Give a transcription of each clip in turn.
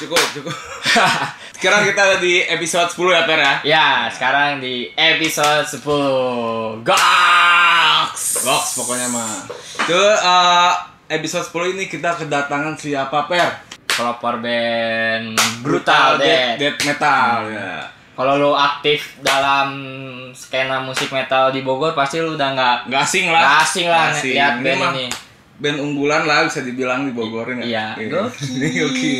Cukup, cukup. Sekarang kita ada di episode 10 ya, Per ya? Ya, sekarang di episode 10 Gox Goks pokoknya mah. Itu eh, episode 10 ini kita kedatangan siapa, Per? Pelopor band Brutal death, Death death metal ya. Kalau lu aktif dalam skena musik metal di Bogor Pasti lu udah nggak Nggak asing lah. nggak asing lah asing. Ini band mah ini Band unggulan lah bisa dibilang di Bogor ini. Iya, Oke. Oke.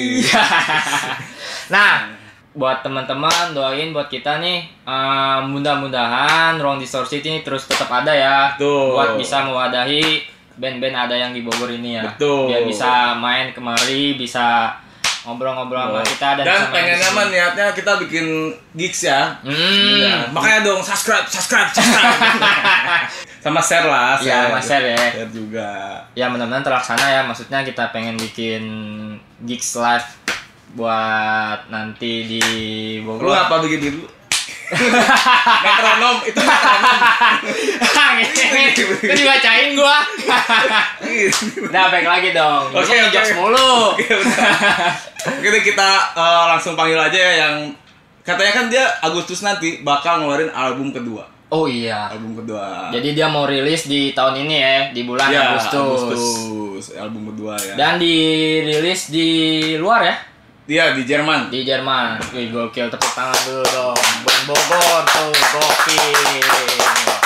Nah, buat teman-teman doain buat kita nih eh, mudah-mudahan Ruang Distorsi ini terus tetap ada ya Betul. buat bisa mewadahi band-band ada yang di Bogor ini ya Betul. biar bisa main kemari bisa ngobrol-ngobrol sama kita dan, Dan sini. mah niatnya kita bikin gigs ya. Hmm. Ya, makanya dong subscribe, subscribe, subscribe. Sama share lah, Iya, sama share ya. Share juga. ya mudah-mudahan terlaksana ya maksudnya kita pengen bikin gigs live buat nanti di Lu Bogor apa bikin dulu? metronom, itu metronom. itu dibacain gua udah baik lagi dong Oke, oke. jokes mulu. Oke, deh, kita eh, langsung panggil aja ya yang katanya kan dia Agustus nanti bakal ngeluarin album kedua. Oh iya Album kedua. jadi dia mau rilis di tahun ini ya di bulan Ya, Agustus. Agustus, album kedua ya. dan dirilis di luar ya Dia di Jerman. di Jerman wih gokil tepuk tangan dulu dong Band Bogor tuh gokil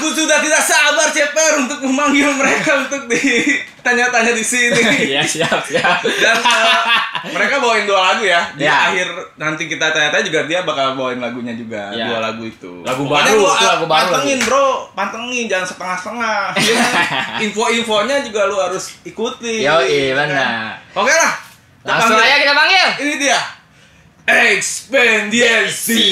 Aku sudah tidak sabar Ceper untuk memanggil mereka untuk ditanya-tanya di sini. iya siap siap Dan eh, mereka bawain dua lagu ya. Di Ya. akhir nanti kita tanya-tanya juga dia bakal bawain lagunya juga. Ya. Dua lagu itu. Lagu Pokoknya baru, lu, lagu baru Pantengin bro, pantengin jangan setengah-setengah. Iya kan? Info-infonya juga lu harus ikuti. Yo Iya benar Oke lah. langsung aja kita panggil Ini dia. Expediency.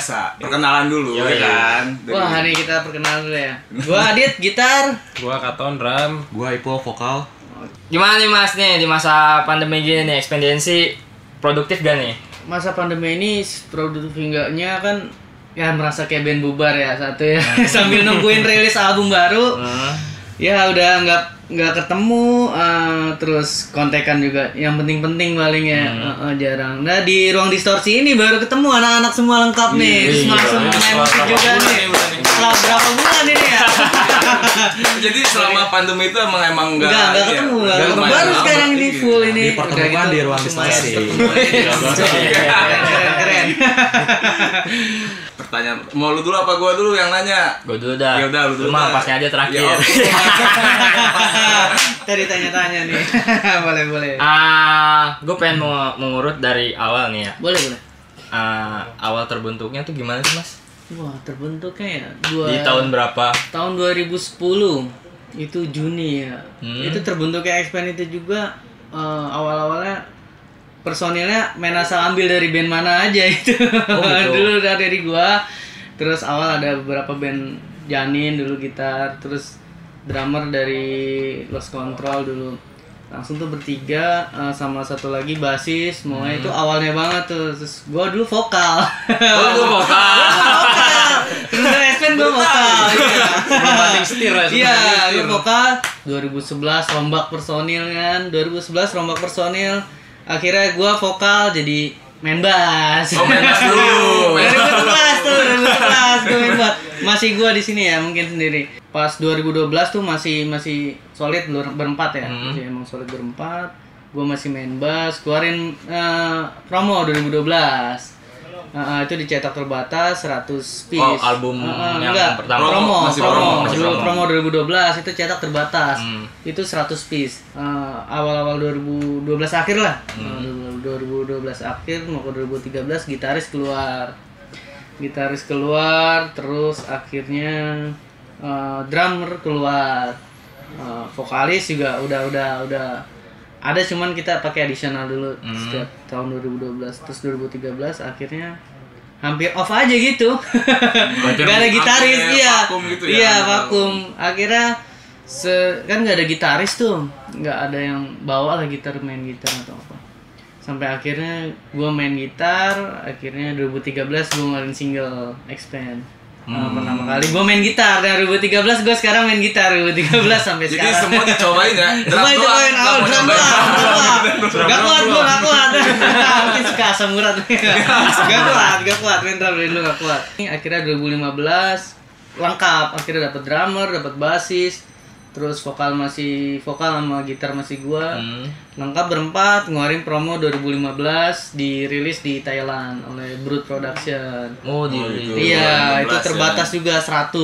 Biasa perkenalan dulu ya kan. Dari- Wah, hari kita perkenalan dulu ya. Gua Adit gitar. Gua Katon drum. Gua Ipo vokal. Gimana nih Mas nih di masa pandemi gini nih ekspediensi produktif gak nih? Masa pandemi ini produktif enggaknya kan ya merasa kayak band bubar ya satu ya. Sambil nungguin rilis album baru. Ya udah nggak nggak ketemu eh, terus kontekan juga yang penting-penting paling ya Hmm. eh, eh, jarang. Nah di ruang distorsi ini baru ketemu anak-anak semua lengkap nih. Terus Iya, langsung iya. main musik juga nih. Setelah berapa bulan ini ya? Jadi selama pandemi itu emang emang enggak Enggak, enggak iya, ketemu. Enggak enggak ketemu. Baru sekarang ini full ini. Di gitu, ruang lumayan distorsi. Pertanyaan, mau lu dulu apa gua dulu yang nanya? Gue dulu dah. Ya udah, lu dulu. mah pasnya aja terakhir. Ya. Tadi tanya-tanya nih. boleh, boleh. Ah, gue pengen mau mengurut dari awal nih ya. Boleh, boleh. Ah, awal terbentuknya tuh gimana sih mas? Wah, terbentuknya ya dua Di tahun berapa? tahun 2010 itu Juni ya. Hmm. Itu terbentuknya Expand itu juga eh, awal-awalnya personilnya main asal ambil dari band mana aja itu. gitu. dulu udah dari gua. Terus awal ada beberapa band Janin dulu gitar, terus drummer dari Lost Control dulu. Langsung tuh bertiga eh, sama satu lagi basis, semuanya itu awalnya banget tuh. Terus gua dulu vokal. Oh, lu vokal. vokal. Terus Expand gua vokal. Iya. Banding setir ya. Iya, gue vokal 2011 rombak personil kan. 2011 rombak personil. Akhirnya gua vokal jadi main bass. Oh, main bass dulu. 2011 tuh, 2011 gue main bass. Masih gua di sini ya, mungkin sendiri. Pas 2012 tuh masih masih solid ber- berempat ya. Hmm. Masih emang solid berempat. Gua masih main bass, keluarin eh, promo 2012. Nah, itu dicetak terbatas 100 piece. Oh, album Heeh, yang enggak, pertama. promo, Masih promo, promo, masih promo. promo 2012 itu cetak terbatas. Hmm. Itu 100 piece. Eh, awal-awal 2012 akhir lah. Hmm. Eh, 2012 akhir mau ke 2013 gitaris keluar. Gitaris keluar terus akhirnya eh, drummer keluar. Eh, vokalis juga udah udah udah ada cuman kita pakai additional dulu Hmm. setiap tahun 2012 terus 2013 akhirnya hampir off aja gitu. Gak ada gitaris iya. vakum gitu ya. iya vakum. Akhirnya se kan gak ada gitaris tuh. Nggak ada yang bawa lah gitar main gitar atau apa. Sampai akhirnya gue main gitar akhirnya 2013 gue ngeluarin single expand Hmm. pertama kali gue main gitar dan 2013 gue sekarang main gitar 2013 sampai Jadi sekarang semua dicobain ya. Drum Semua nggak awal drum doang. Gak kuat gue, gak kuat. Mungkin suka asam urat. Gak kuat, gak kuat. Main drum dari dulu gak kuat. Ini Akhirnya 2015 lengkap. Akhirnya dapat drummer, dapat basis, terus vokal masih vokal sama gitar masih gua. Hmm. Lengkap berempat, ngeluarin promo 2015 dirilis di Thailand oleh Brute Production. Oh, di, Oh. Iya, 2016 itu ya. terbatas juga 100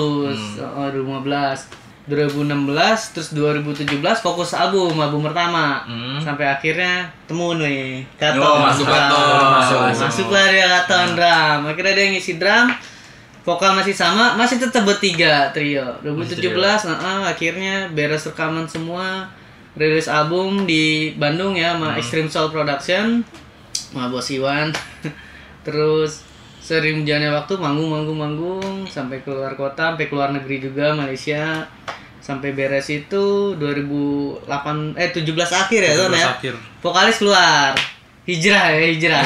oh, 2015. 2016 terus 2017 fokus album album pertama Hmm. sampai akhirnya temu nih Katon Oh, masuk Drum. Katon. masuk masuk lah dia Katon drum akhirnya dia ngisi drum vokal masih sama masih tetap bertiga trio. 2017 nah, akhirnya beres rekaman semua rilis album di Bandung ya sama Extreme Soul Production sama Bos Iwan. Terus sering jalannya waktu manggung manggung manggung sampai keluar kota sampai keluar negeri juga Malaysia. Sampai beres itu 2008 eh 17 akhir ya Ton ya? Akhir. vokalis keluar hijrah ya hijrah.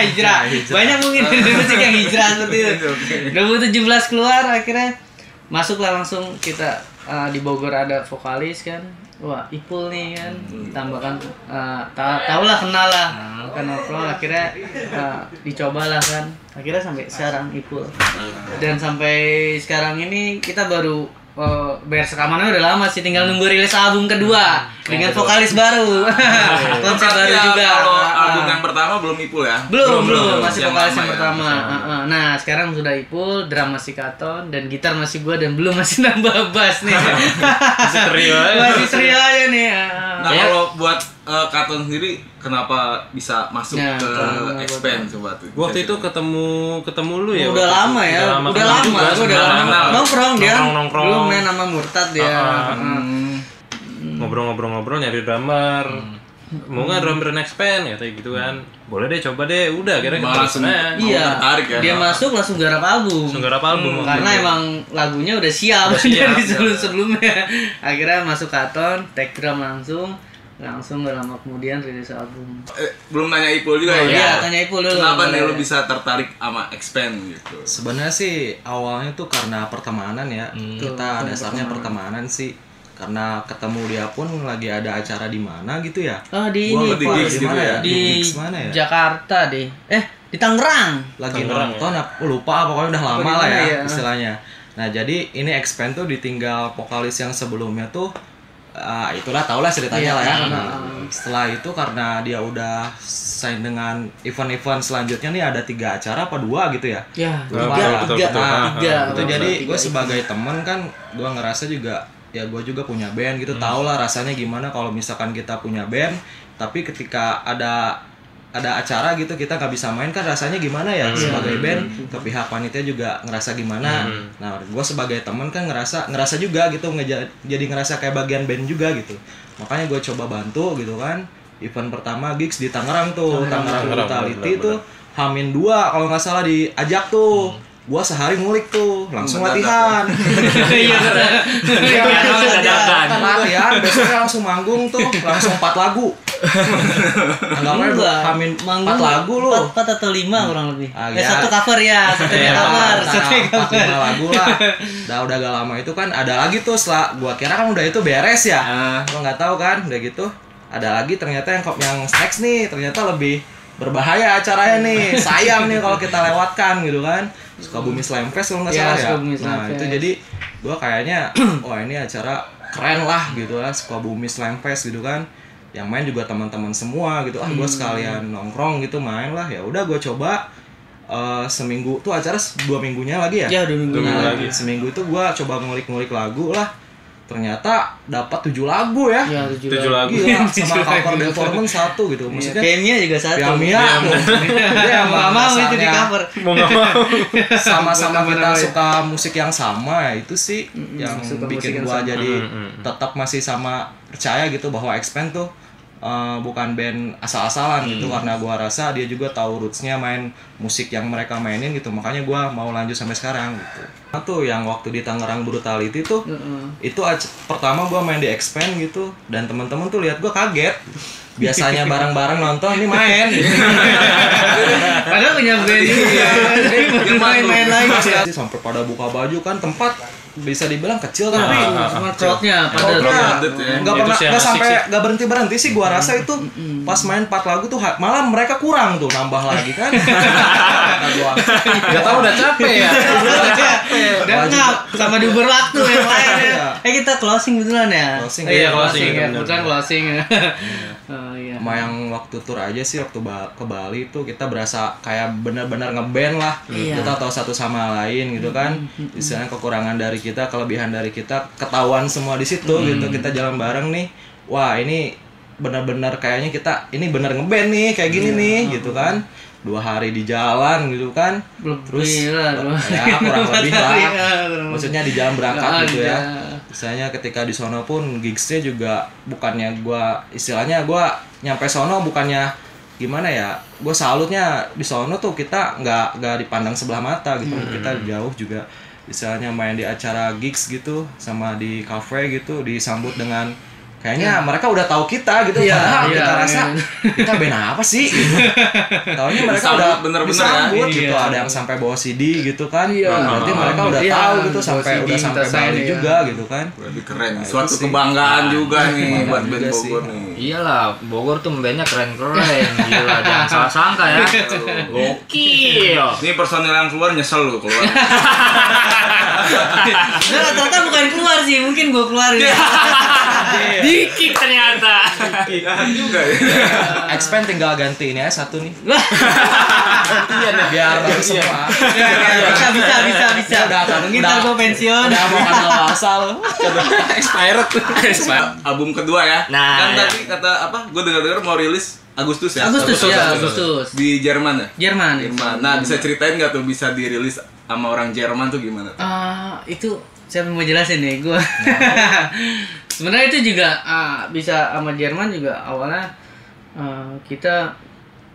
Hijrah banyak mungkin di musik yang hijrah seperti itu. 2017 keluar akhirnya masuklah langsung kita uh, di Bogor ada vokalis kan. Wah Ipul nih kan. Tambahkan uh, ta tau lah kenal lah kan ngobrol akhirnya uh, dicoba lah kan. Akhirnya sampai sekarang Ipul. Dan sampai sekarang ini kita baru uh, beres rekamannya udah lama sih tinggal nunggu rilis album kedua dengan vokalis baru konsep baru Berarti ya, juga Kalau ah. album yang pertama belum Ipul ya? belum belum masih Yang vokalis yang ya, pertama Ah, ah. nah sekarang sudah Ipul drum masih Katon dan gitar masih gua dan belum masih nambah bass nih masih trio aja. masih trio aja nih ah. Nah Ya. kalau buat uh, Katon sendiri kenapa bisa masuk Nah, ke expand coba tuh? Gua waktu itu ketemu ketemu lu ya. udah lama ya udah lama, juga, udah lama nongkrong dia Nongkrong-nongkrong. belum main sama Murtad dia Ah, ah. Hmm. ngobrol-ngobrol-ngobrol nyari drummer mau nggak drummer next band ya kayak gitu kan boleh deh coba deh udah kira Malah langsung Iya. tertarik ya. Dia masuk langsung garap album. langsung garap album waktu Karena itu. emang lagunya udah siap, siap. dari sebelum-sebelumnya. Akhirnya masuk katon, take drum langsung, langsung gak lama kemudian rilis album. Eh, belum nanya Ipul juga Oh ya. iya, tanya Ipul dulu. Kenapa nih lu bisa tertarik sama expand gitu? Sebenarnya sih awalnya tuh karena pertemanan ya. Kita dasarnya pertemanan sih. Karena ketemu dia pun lagi ada acara di mana gitu ya. Oh di Gua ini di gigs gitu mana ya? di gigs mana ya? Jakarta deh. Eh di Tangerang. lagi Tangerang, nonton apa lupa pokoknya udah lama di lah ya, ya? istilahnya nah jadi ini expand tuh ditinggal vokalis yang sebelumnya tuh ah, itulah tau lah ceritanya Iya, lah ya iya. Nah, setelah itu karena dia udah sign dengan event-event selanjutnya nih ada tiga acara apa dua gitu ya Ya, Betul, tiga, betul, tiga, betul. Nah, tiga. itu Betul, jadi tiga gue itu. sebagai temen kan gue ngerasa juga ya gue juga punya band gitu tau lah rasanya gimana kalau misalkan kita punya band tapi ketika ada ada acara gitu kita nggak bisa main kan rasanya gimana ya? Sebagai band ke pihak panitia juga ngerasa gimana? Nah gue sebagai temen kan ngerasa ngerasa juga gitu ngeja- jadi ngerasa kayak bagian band juga gitu. Makanya gue coba bantu gitu kan event pertama gigs di Tangerang tuh Tangerang, Tangerang, Brutality benar, tuh Hamin dua kalau nggak salah diajak tuh gua sehari ngulik tuh langsung latihan Iya. Iya, dadakan. kan latihan besoknya langsung manggung tuh langsung empat lagu anggap aja Enggak. Hamin Manggung empat lagu loh Empat, atau lima kurang lebih. Ah, eh ya. satu cover ya, satu Iya, cover, antara satu cover. lima lagu lah udah udah gak lama itu kan ada lagi tuh setelah gua kira kan udah itu beres ya Ah. gua nggak tahu kan udah gitu ada lagi ternyata yang yang next nih ternyata lebih berbahaya acaranya nih sayang nih kalau kita lewatkan gitu kan Sukabumi Slam Fest kalau nggak Iya, salah ya Slam nah itu Fest. jadi gua kayaknya wah ini acara keren lah gitu lah Sukabumi Slam Fest gitu kan yang main juga teman-teman semua gitu ah Hmm. gue sekalian nongkrong gitu main lah ya udah gue coba eh, seminggu tuh acara dua minggunya lagi ya Ya dua minggu. Dua minggu Nah, lagi. seminggu itu gue coba ngulik-ngulik lagu lah ternyata dapat tujuh lagu ya Ya tujuh, Tujuh lagu. gila sama Tujuh cover lagu. performance satu gitu Iya, maksudnya Kayaknya juga satu. Tuh. dia Mau mau itu di cover. mau nggak mau sama-sama kita Bener-bener. suka musik yang sama ya itu sih yang suka bikin yang gua sama. jadi Mm, tetap masih sama percaya gitu bahwa Expand tuh eh, bukan band asal-asalan gitu karena gua rasa dia juga tahu rootsnya main musik yang mereka mainin gitu makanya gua mau lanjut sampai sekarang gitu nah, tuh yang waktu di Tangerang Brutality tuh Heeh. itu ac- pertama gua main di Expand gitu dan teman-teman tuh lihat gua kaget biasanya bareng-bareng nonton ini main gitu. Padahal punya band juga. Dia main-main lagi. sampai pada buka baju kan tempat bisa dibilang kecil Tapi tapi crowdnya pada ya. nggak Itu pernah nggak sampai nggak berhenti berhenti sih gua rasa itu pas main 4 lagu tuh malah mereka kurang tuh nambah lagi kan nggak tahu udah capek ya Udah ngap sama diuber waktu yang lain ya. Iya. Eh kita closing betulan ya. Closing. Eh, Iya, closing ya. bener. closing ya. Iya. sama yang waktu tour aja sih waktu ke Bali tuh kita berasa kayak benar-benar ngeband lah Iya. kita tahu satu sama lain gitu kan istilahnya kekurangan dari kita kelebihan dari kita ketahuan semua di situ gitu. Kita jalan bareng nih wah ini benar-benar kayaknya kita ini benar ngeband nih kayak gini nih gitu kan. Dua hari di jalan gitu kan. Belum terus gila, dua- ya kurang lebih lah. Ya, maksudnya di jalan berangkat gitu ya. ada. misalnya ketika di sono pun gigsnya juga bukannya gua istilahnya gua nyampe sono bukannya gimana ya gue salutnya di sono tuh kita nggak nggak dipandang sebelah mata gitu. Hmm. kita jauh juga misalnya main di acara gigs gitu sama di cafe gitu disambut dengan kayaknya mereka udah tahu kita gitu Iya, padahal iya, kita rasa iya. kita band apa sih gitu. Taunya mereka Disambut udah bener-bener ya. disambut gitu Iya. ada yang sampai bawa CD gitu kan Iya. berarti mereka udah Iya, tahu gitu sampai CD, udah sampai Bali iya. juga gitu kan Lebih keren. Nah, Suatu sih. kebanggaan juga nih kebanggaan buat band juga sih. Bogor nih. Iyalah, Bogor tuh bandnya keren-keren. Gila, jangan salah sangka ya. Gokil. Ini personil yang keluar nyesel lu keluar. Nah, rata-rata bukan keluar sih, mungkin gua keluarin. Dikit ternyata. Jahat juga ya. expand tinggal ganti ini aja satu nih Iya nih. biar bagus semua Ya, ya, bisa, bisa, bisa, bisa. Udah, kan, Mungkin ntar gua pensiun. udah mau kenal asal expired Album kedua ya. Nah, kan ya. tadi kata apa? Gue dengar-dengar mau rilis Agustus ya. Agustus, ya, Agustus. Di Jerman ya. Jerman. Jerman. Nah, bisa ceritain nggak tuh bisa dirilis sama orang Jerman tuh gimana? Ah, itu siapa yang mau jelasin nih gua. sebenarnya itu juga ah, bisa sama Jerman juga awalnya ah, kita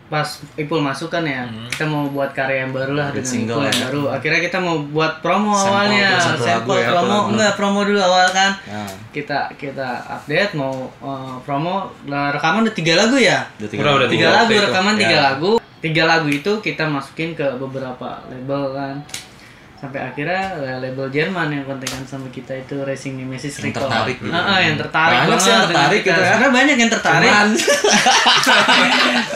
pas Ipul masuk kan ya kita mau buat karya yang baru lah dengan single Ipul yang ya. baru. Akhirnya kita mau buat promo Sampel awalnya. sampel ya, promo. lagu. enggak promo dulu awal kan. Nah, kita kita update mau eh, promo. Lah, rekaman udah tiga lagu ya? Udah Udah, udah tiga Waktu lagu itu. rekaman tiga Ya. lagu. Tiga lagu itu kita masukin ke beberapa label kan sampai akhirnya eh, label Jerman yang kontekan sama kita itu Racing Nemesis Yang Record. tertarik gitu. Ah, ah, yang tertarik Banyak banget sih yang tertarik gitu ya. Sebenarnya banyak yang tertarik.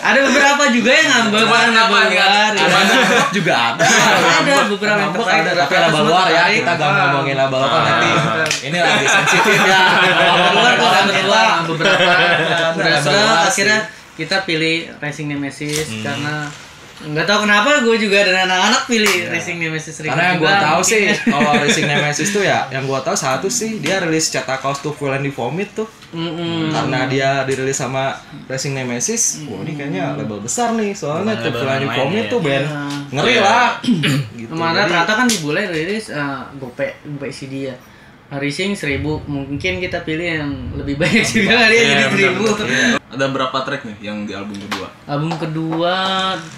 Ada beberapa juga yang ngambil Cuman luar. ya. cuman Nambok juga ada. ada beberapa yang tertarik. ada, tapi semua luar ya. Kita gak Ah. ngomongin label lokal nanti. Ini lagi sensitif ya. Label luar tuh ada beberapa beberapa luar akhirnya kita pilih Racing Nemesis karena nggak tahu kenapa gue juga dan anak-anak pilih Racing Nemesis Record Karena yang gue tahu Mungkin sih kalau Racing Nemesis tuh ya, yang gue tahu satu sih dia rilis cetak kaos tuh Full and Vomit tuh. Mm-mm. Karena dia dirilis sama Racing Nemesis, wah ini kayaknya label besar nih. Soalnya tuh Full and Vomit ya. tuh band Iya. ngeri lah. gitu. Ke mana Jadi, ternyata kan di bule rilis uh, gope gope CD ya. Racing seribu mungkin kita pilih yang lebih banyak juga dia jadi seribu. Ada berapa track nih yang di album kedua? Album kedua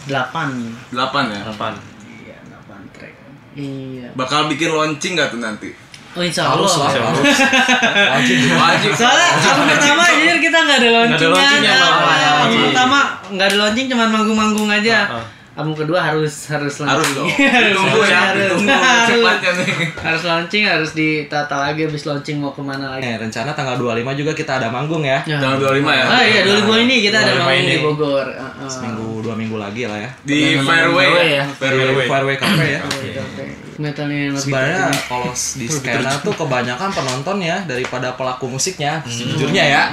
delapan. Delapan ya. Apaan? Iya delapan track. Iya. Bakal bikin launching gak tuh nanti? Oh insya harus Allah. lah, harus. Wajib. Wajib. Soalnya album pertama jujur kita nggak ada launchingnya. album Iya. pertama nggak ada launching cuma manggung-manggung aja. Album kedua harus harus Harus launching. dong. harus ya. harus. Harus. nih. harus launching harus ditata lagi habis launching mau ke mana lagi. Eh, rencana tanggal 25 juga kita ada manggung ya. Ya. Tanggal 25 ya? Ah iya 2002 ini kita ada 25 manggung di Bogor. Ah, ah. Seminggu dua minggu lagi lah ya. Di Fairway ya? ya. Fairway. Di Fairway Cafe ya. Metalnya yang lebih Sebenarnya kalau di skena tuh kebanyakan penonton ya daripada pelaku musiknya sejujurnya ya.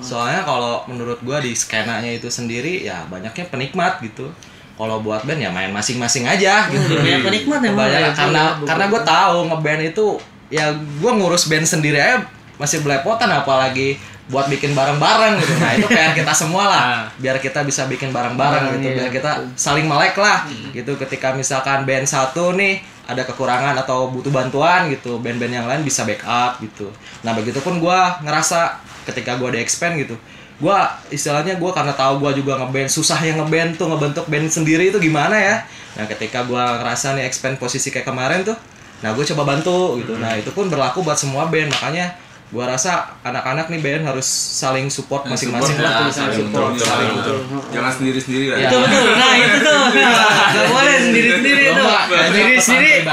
Soalnya kalau menurut gua di skenanya itu sendiri ya banyaknya penikmat gitu. Kalau buat band ya main masing-masing aja gitu. Banyak penikmat emang Kebanyakan- ya, karena karena gue tahu ngeband itu ya gue ngurus band sendiri aja masih belepotan apalagi buat bikin bareng-bareng gitu. Nah, itu PR kita semua lah. Biar kita bisa bikin bareng-bareng Bareng, gitu, iya, biar kita saling melek lah gitu ketika misalkan band satu nih ada kekurangan atau butuh bantuan gitu, band-band yang lain bisa backup gitu. Nah, begitupun gua ngerasa ketika gua di expand gitu. Gua istilahnya gua karena tahu gua juga ngeband susah yang ngeband tuh ngebentuk band sendiri itu gimana ya. Nah, ketika gua ngerasa nih expand posisi kayak kemarin tuh, nah gue coba bantu gitu. Nah, itu pun berlaku buat semua band. Makanya gua rasa anak-anak nih band harus saling support masing-masing Support lah. Saling support, betul, saling betul. Jangan sendiri-sendiri lah. Ya. Betul betul. Nah itu tuh. Gak boleh sendiri sendiri tuh. Sendiri sendiri.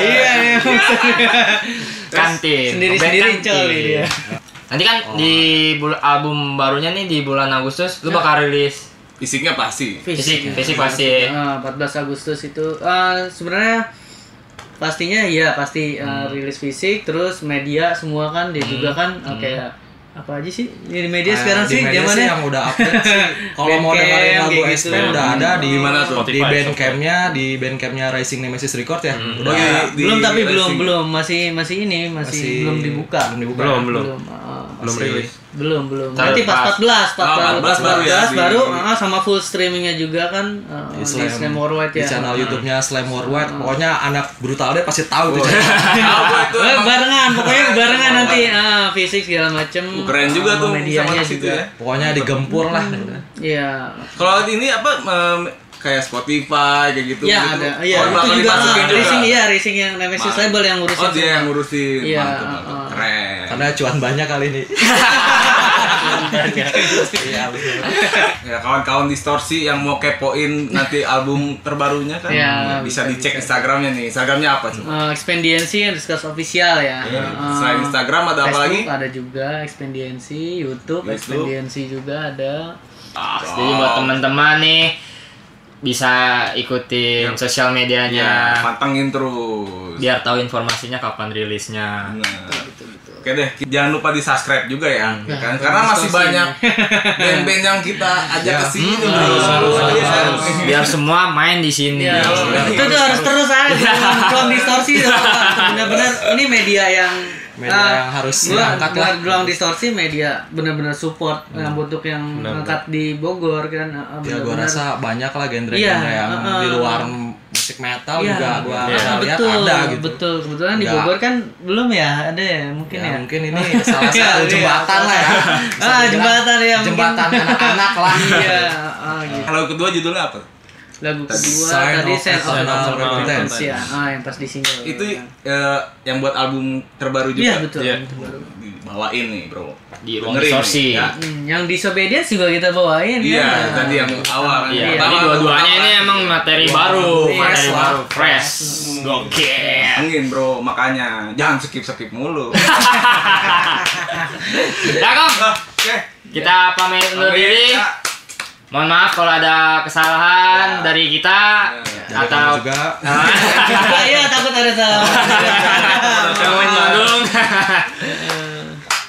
Iya iya. Kantin. Sendiri sendiri coli dia. Nanti kan di bul- album barunya nih di bulan Agustus lu bakal rilis Fisiknya pasti. fisik, fisik pasti. Ah, 14 Agustus itu ah, sebenarnya pastinya iya pasti ah, rilis fisik terus media semua kan dia juga kan ah, kayak apa aja sih di media Nah, sekarang di sih media zamannya yang udah update sih. Kalau mau dengerin lagu kayak SP gitu. udah ada di Di mana tuh? Di bandcampnya, di bandcampnya Rising Nemesis Record ya. Udah Oh, iya, ada. di belum tapi belum racing. belum masih masih ini masih, Masih belum dibuka Belum dibuka. Belum, ya? belum. ah, Belum Masih- rilis. belum belum. Nanti pas pas- 14 Oh, 14 baru ya, 14 baru ah, sama full streamingnya juga kan ah, Di di Slam. Worldwide di ya. channel YouTube-nya Slam Worldwide. Pokoknya anak brutal deh pasti tahu tuh. Oh, Tahu gua itu. Eh, barengan pokoknya barengan nanti. Ah, fisik segala macem. Keren juga sama tuh medianya juga. ya. Pokoknya digempur lah. iya. Kalau ini apa kayak Spotify kayak gitu Iya gitu. ada, iya Oh, itu juga ah, racing iya racing yang Nemesis label yang ngurusin Oh, dia yang ngurusin. Iya, Mantap, mantap. Karena cuan banyak kali ini. Iya, ya kawan-kawan distorsi yang mau kepoin nanti album terbarunya kan Iya, bisa bisa, dicek Instagramnya nih. Instagramnya apa coba? Eh, Expendiency underscore official ya. Iya. Eh, Selain Instagram ada apa lagi? Facebook ada juga Expendiency, YouTube, YouTube. Expendiency juga ada. Jadi buat teman-teman nih bisa ikutin sosial Ya, medianya pantengin terus. biar tahu informasinya kapan rilisnya. Nah. Oke deh, jangan lupa di subscribe juga ya, Nah, kan? Karena masih banyak band-band yang kita ajak ke sini. bro. Harus, harus, harus, Iya. Biar semua main di sini. Iya, itu tuh harus terus aja belum distorsi benar-benar ini media yang Media ah, yang harus gua- diangkat lah. gua Gelang distorsi media benar-benar support yang bentuk yang Benar, angkat di Bogor kan ah, Ya gue benar-benar. rasa banyak lah genre-genre Iya, yang uh-uh. di luar musik metal Iya, juga gua iya, pernah lihat betul, ada gitu. betul. Kebetulan di. Bogor kan belum ya, ada ya mungkin Ya, ya. mungkin ini salah Iya, satu iya, jembatan lah ya. Ah, jembatan ya. Jembatan anak-anak lah. Iya, ah, gitu. Kalau kedua judulnya apa? Lagu kedua Sign tadi of Sign of Sign of ya. Ah, yang pas di single. Itu eh, yang buat album terbaru juga. Iya, betul. Iya. Baru. Dibawain nih, Bro. Di ruang distorsi. nih, ya. Hmm, yang Disobedience juga kita bawain Iya, kan? tadi yang awal kan. Iya, Pertama, jadi dua-duanya ini emang materi baru, Fresh materi lah. baru, fresh, gokil. Angin bro, makanya jangan skip skip mulu. Ya Kong, Oke. kita pamit undur diri. Ya. Mohon maaf kalau ada kesalahan Ya. dari kita Dari atau juga Ah, Iya, takut ada salah.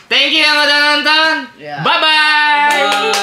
Thank you yang udah nonton. Ya. Bye bye.